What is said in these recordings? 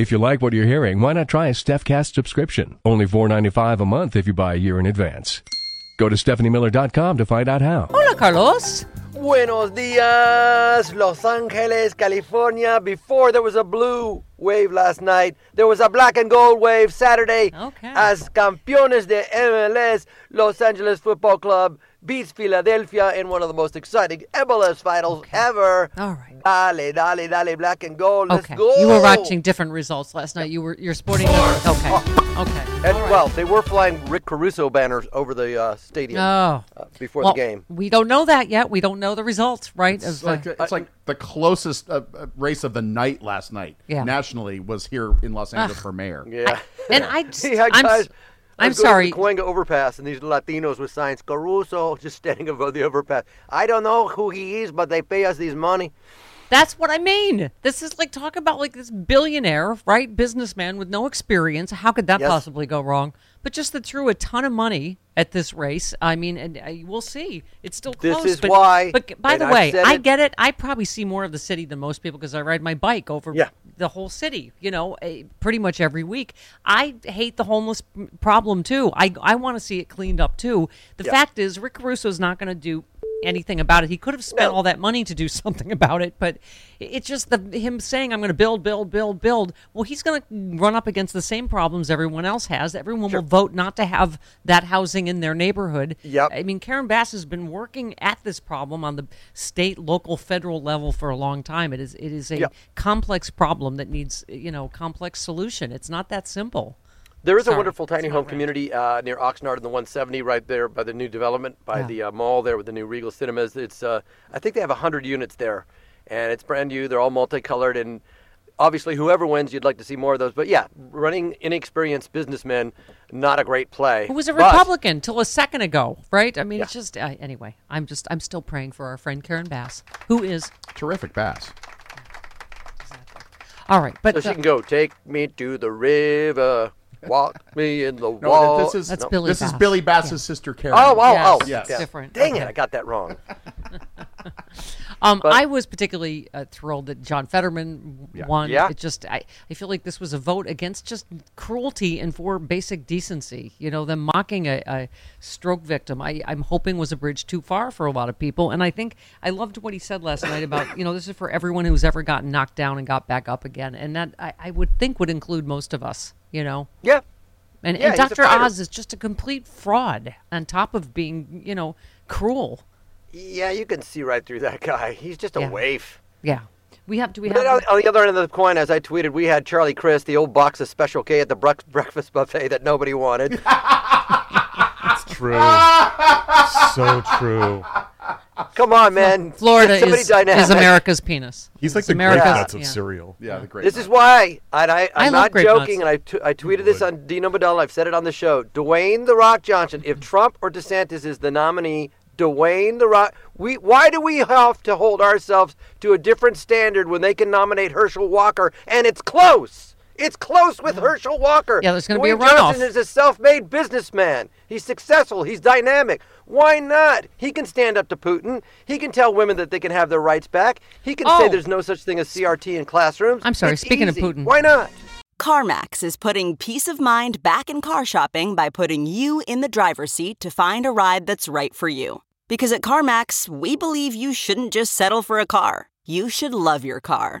If you like what you're hearing, why not try a StephCast subscription? Only $4.95 a month if you buy a year in advance. Go to StephanieMiller.com to find out how. Hola, Carlos. Buenos dias, Los Angeles, California. Before there was a blue wave last night, there was a black and gold wave Saturday. Okay. As campeones de MLS, Los Angeles Football Club beats Philadelphia in one of the most exciting MLS finals ever. All right. Dale, dale, dale, black and gold. Let's Okay. go. You were watching different results last night. You were you're sporting the Okay. Okay. And, All right. well, they were flying Rick Caruso banners over the uh, stadium Oh. uh, before Well, the game. We don't know that yet. We don't know the results, right? It's of, like uh, it's like the closest uh, uh, race of the night last night. Yeah. Nationally was here in Los Angeles for mayor. Yeah. and I just, Yeah, I'm, guys, s- I I'm was going to sorry. the Cahuenga overpass, and these Latinos with signs Caruso just standing above the overpass. I don't know who he is, but they pay us these money. That's what I mean. This is like talk about like this billionaire, right? Businessman with no experience. How could that Yes. possibly go wrong? But just that threw a ton of money at this race. I mean, and uh, we'll see. It's still This close. is but, why, But by the I've way, I get it. I probably see more of the city than most people because I ride my bike over Yeah. the whole city. You know, eh, pretty much every week. I hate the homeless problem too. I I want to see it cleaned up too. The Yeah. fact is, Rick Caruso's not going to do anything about it. He could have spent No. all that money to do something about it, but it's just the him saying I'm going to build, build, build, build. Well, he's going to run up against the same problems everyone else has. Everyone will vote not to have that housing in their neighborhood. Yep. I mean, Karen Bass has been working at this problem on the state, local, federal level for a long time. It is it is a Yep. complex problem that needs you know complex solution. It's not that simple. There is Sorry, a wonderful tiny home right. community uh, near Oxnard in the 170, right there by the new development, by Yeah. the uh, mall there with the new Regal Cinemas. It's, uh, I think they have 100 units there, and it's brand new. They're all multicolored, and obviously, whoever wins, you'd like to see more of those. But yeah, running inexperienced businessmen, not a great play. Who was a But- Republican till a second ago, right? I mean, it's just uh, anyway. I'm just I'm still praying for our friend Karen Bass, who is Terrific Bass. all right. But So she can go, take me to the river, walk me in the No, wall. this is That's No. Billy this is Billy Bass's Yeah. sister Karen. Oh, oh, Yes, oh. Yes. it's different. Dang Okay. it, I got that wrong. Um, But- I was particularly uh, thrilled that John Fetterman Yeah. won. Yeah. It just, I, I feel like this was a vote against just cruelty and for basic decency. You know, them mocking a, a stroke victim. I, I'm hoping was a bridge too far for a lot of people. And I think I loved what he said last night about, you know, this is for everyone who's ever gotten knocked down and got back up again. And that I, I would think would include most of us. You know. Yeah. And, Yeah, and Dr. Oz is just a complete fraud on top of being, you know, cruel. Yeah, you can see right through that guy. He's just a Yeah. waif. Yeah. We have, do we But have. on, on the other end of the coin, as I tweeted, we had Charlie Crist, the old box of Special K at the brec- breakfast buffet that nobody wanted. It's true. so true. Come on, man. Florida Get somebody is, dynamic. is America's penis. He's like It's the America's- grape nuts of yeah. cereal. Yeah, the great. This is why, and I, I I'm love not joking, nuts. and I, t- I tweeted this on Dino Badal. I've said it on the show. Dwayne the Rock Johnson. If Trump or DeSantis is the nominee, Dwayne the Rock. We why do we have to hold ourselves to a different standard when they can nominate Herschel Walker and it's close? It's close with Herschel Walker. Yeah, there's gonna be a Dwayne Johnson is a self-made businessman. He's successful. He's dynamic. Why not? He can stand up to Putin. He can tell women that they can have their rights back. He can say Oh. there's no such thing as CRT in classrooms. I'm sorry, It's speaking of. Putin. Why not? CarMax is putting peace of mind back in car shopping by putting you in the driver's seat to find a ride that's right for you. Because at CarMax, we believe you shouldn't just settle for a car, you should love your car.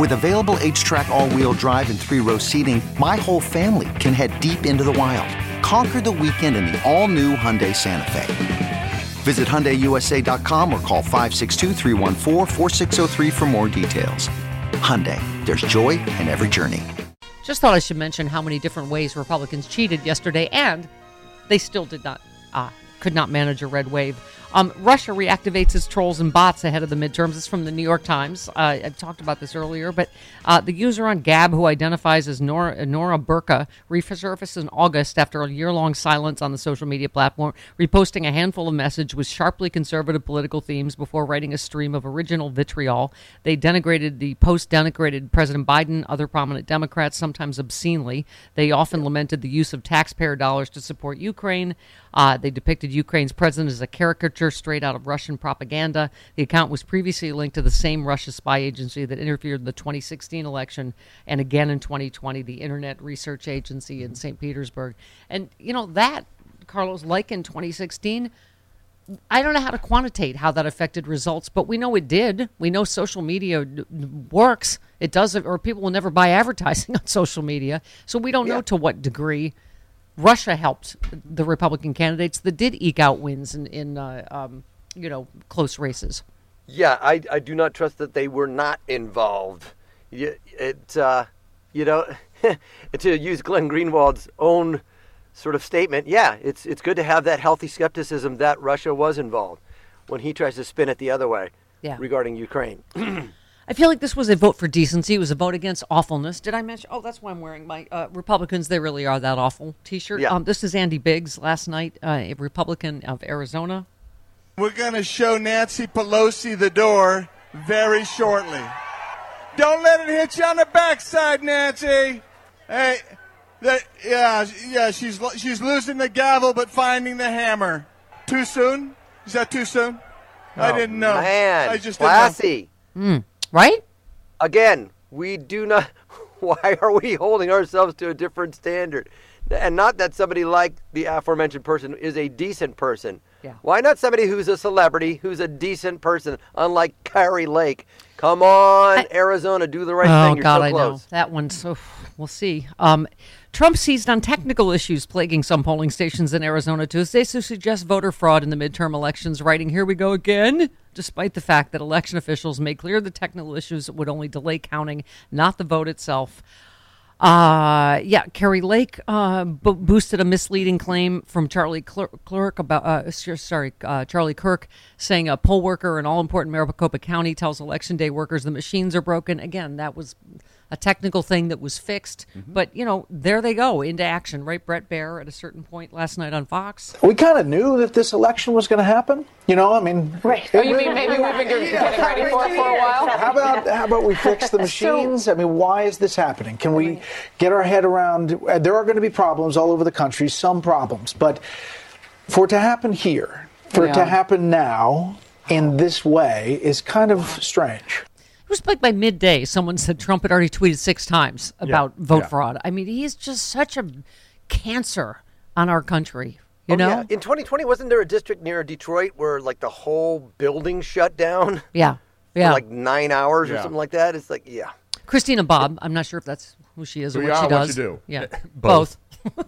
With available HTRAC, all wheel drive, and three row seating, my whole family can head deep into the wild. Conquer the weekend in the all new Hyundai Santa Fe. Visit HyundaiUSA.com or call 562 for more details. Hyundai, there's joy in every journey. Just thought I should mention how many different ways Republicans cheated yesterday, and they still did not, uh, could not manage a red wave. Um, Russia reactivates its trolls and bots ahead of the midterms. It's from the New York Times. Uh, I talked about this earlier, but uh, the user on Gab, who identifies as Nora, Nora Burka, resurfaced in August after a year long silence on the social media platform, reposting a handful of messages with sharply conservative political themes before writing a stream of original vitriol. They denigrated the post denigrated President Biden, other prominent Democrats, sometimes obscenely. They often lamented the use of taxpayer dollars to support Ukraine. Uh, they depicted Ukraine's president as a caricature straight out of Russian propaganda. The account was previously linked to the same Russia spy agency that interfered in the 2016 election and again in 2020, the Internet Research Agency in St. Petersburg. And, you know, that, Carlos, like in 2016, I don't know how to quantitate how that affected results, but we know it did. We know social media works. It does, or people will never buy advertising on social media. So we don't know to what degree Russia helped the Republican candidates that did eke out wins in, in uh, um, you know, close races. Yeah, I, I do not trust that they were not involved. It, uh, you know, to use Glenn Greenwald's own sort of statement, yeah, it's it's good to have that healthy skepticism that Russia was involved when he tries to spin it the other way yeah. regarding Ukraine. I feel like this was a vote for decency. It was a vote against awfulness. Did I mention? Oh, that's why I'm wearing my uh, Republicans. They really are that awful T-shirt. Yeah. Um, this is Andy Biggs last night, uh, a Republican of Arizona. We're going to show Nancy Pelosi the door very shortly. Don't let it hit you on the backside, Nancy. Hey, that, yeah, yeah, she's she's losing the gavel but finding the hammer. Too soon? Is that too soon? I Oh, didn't know. Man, I just didn't know. Right? Again, we do not. Why are we holding ourselves to a different standard? And not that somebody like the aforementioned person is a decent person. Yeah. Why not somebody who's a celebrity, who's a decent person, unlike Kari Lake? Come on, Arizona, do the right oh thing. You're God, so I know that one. So we'll see. Um, Trump seized on technical issues plaguing some polling stations in Arizona Tuesday to suggest voter fraud in the midterm elections. Writing, "Here we go again." Despite the fact that election officials made clear the technical issues would only delay counting, not the vote itself. Uh, yeah, Kari Lake uh, bo- boosted a misleading claim from Charlie Cler- Clerk about, uh, sorry, uh, Charlie Kirk saying a poll worker in all important Maricopa County tells election day workers the machines are broken. Again, that was a technical thing that was fixed. But, you know, there they go into action, right? Bret Baier at a certain point last night on Fox. We kind of knew that this election was going to happen. You know, I mean, right? Oh, you mean maybe we've been getting ready for it for a while? How about how about we fix the machines? I mean, why is this happening? Can we get our head around? uh, There are going to be problems all over the country, some problems, but for it to happen here, for it to happen now in this way, is kind of strange. It was like by midday, someone said Trump had already tweeted six times about vote yeah. fraud. I mean, he's just such a cancer on our country. You Oh, know? yeah. in 2020, wasn't there a district near Detroit where like the whole building shut down Yeah. for Yeah. like nine hours or something like that? It's like, yeah. Christina Bobb. I'm not sure if that's who she is or what she are, what does. you do. Yeah. Both. Both.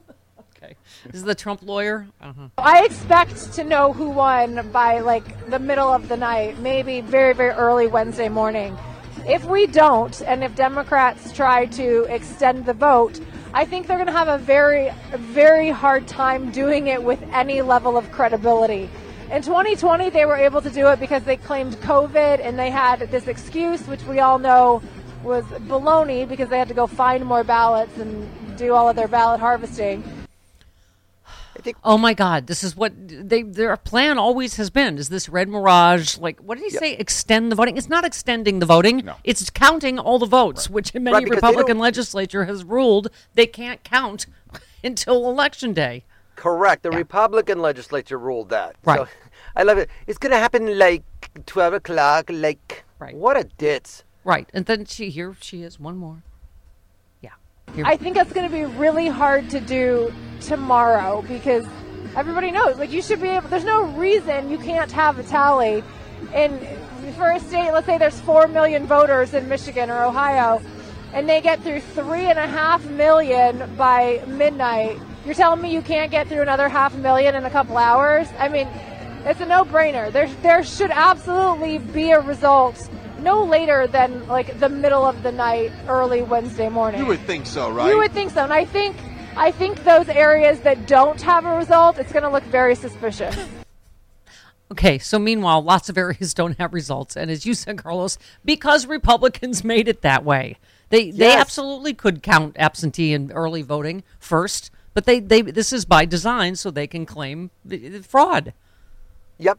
okay. This is the Trump lawyer. Uh-huh. I expect to know who won by like the middle of the night, maybe very, very early Wednesday morning. If we don't, and if Democrats try to extend the vote, I think they're going to have a very, very hard time doing it with any level of credibility. In 2020, they were able to do it because they claimed COVID and they had this excuse, which we all know was baloney because they had to go find more ballots and do all of their ballot harvesting. Oh my God! This is what they their plan always has been. Is this red mirage? Like, what did he say? Extend the voting? It's not extending the voting. No. It's counting all the votes, which in many Right, Republican legislature has ruled they can't count until election day. Correct. The Republican legislature ruled that. Right. So, I love it. It's going to happen like 12 o'clock. Like, right. what a ditz. Right, and then she here she is one more. Here. I think it's going to be really hard to do tomorrow because everybody knows. Like, you should be able. There's no reason you can't have a tally. in for a state, let's say there's four million voters in Michigan or Ohio, and they get through three and a half million by midnight. You're telling me you can't get through another half million in a couple hours? I mean, it's a no-brainer. There, there should absolutely be a result no later than like the middle of the night, early Wednesday morning. You would think so, right? You would think so, and I think I think those areas that don't have a result, it's going to look very suspicious. Okay, so meanwhile, lots of areas don't have results, and as you said, Carlos, because Republicans made it that way, they they absolutely could count absentee and early voting first, but they they this is by design so they can claim the, the fraud. Yep.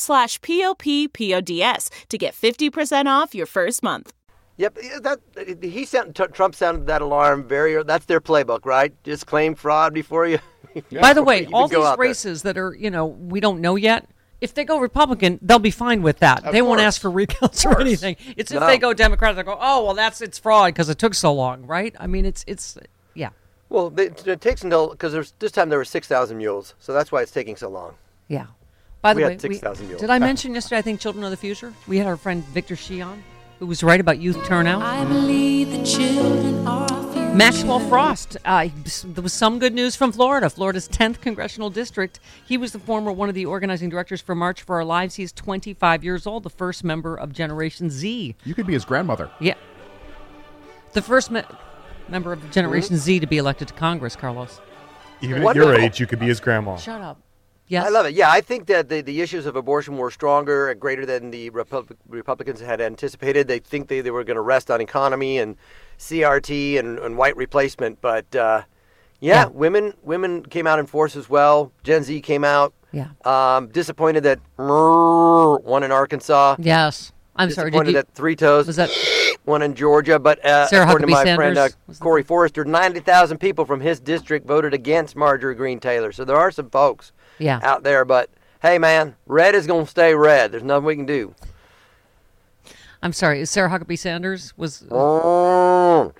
slash p-o-p-p-o-d-s to get 50% off your first month. Yep. That he sound, t- Trump sounded that alarm very. That's their playbook, right? Just claim fraud before you. By the way, all these out there. races that are you know we don't know yet. If they go Republican, they'll be fine with that. Of they won't ask for recounts or anything. It's if they go Democrat, they go, oh well, that's it's fraud because it took so long, right? I mean, it's it's yeah. Well, they, it takes until because there's this time there were six thousand mules, so that's why it's taking so long. Yeah. By the We way, had 6,000 mules. did I mention yesterday? I think Children of the Future. We had our friend Victor Sheehan, who was right about youth turnout. I believe the children are our future. Maxwell Frost. Uh, there was some good news from Florida, Florida's 10th congressional district. He was the former one of the organizing directors for March for Our Lives. He's 25 years old, the first member of Generation Z. You could be his grandmother. Yeah. The first me- member of Generation Mm-hmm. Z to be elected to Congress, Carlos. Even at Wonderful. your age, you could be his grandma. Shut up. Yes. I love it. Yeah, I think that the, the issues of abortion were stronger and greater than the Repub- Republicans had anticipated. They think they, they were going to rest on economy and CRT and, and white replacement, but uh, yeah, Yeah. women women came out in force as well. Gen Z came out. Yeah. Um, disappointed that one in Arkansas. Yes. I'm sorry. Did you, that Three Toes was that one in Georgia, but uh, according to Huckabee my friend uh, Corey Forrester, ninety thousand people from his district voted against Marjorie Greene Taylor. So there are some folks Yeah. out there, but hey, man, red is going to stay red. There's nothing we can do. I'm sorry. Is Sarah Huckabee Sanders was Mm.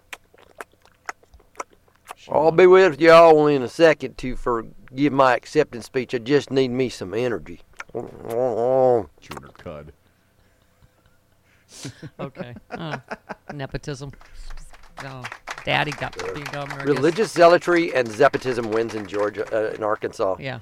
I'll be with y'all in a second to for give my acceptance speech. I just need me some energy. Junior Cud. okay? Oh, nepotism. Oh, Daddy got to be governor. I. Religious zealotry and zepotism wins in Georgia, uh, in Arkansas. Yeah.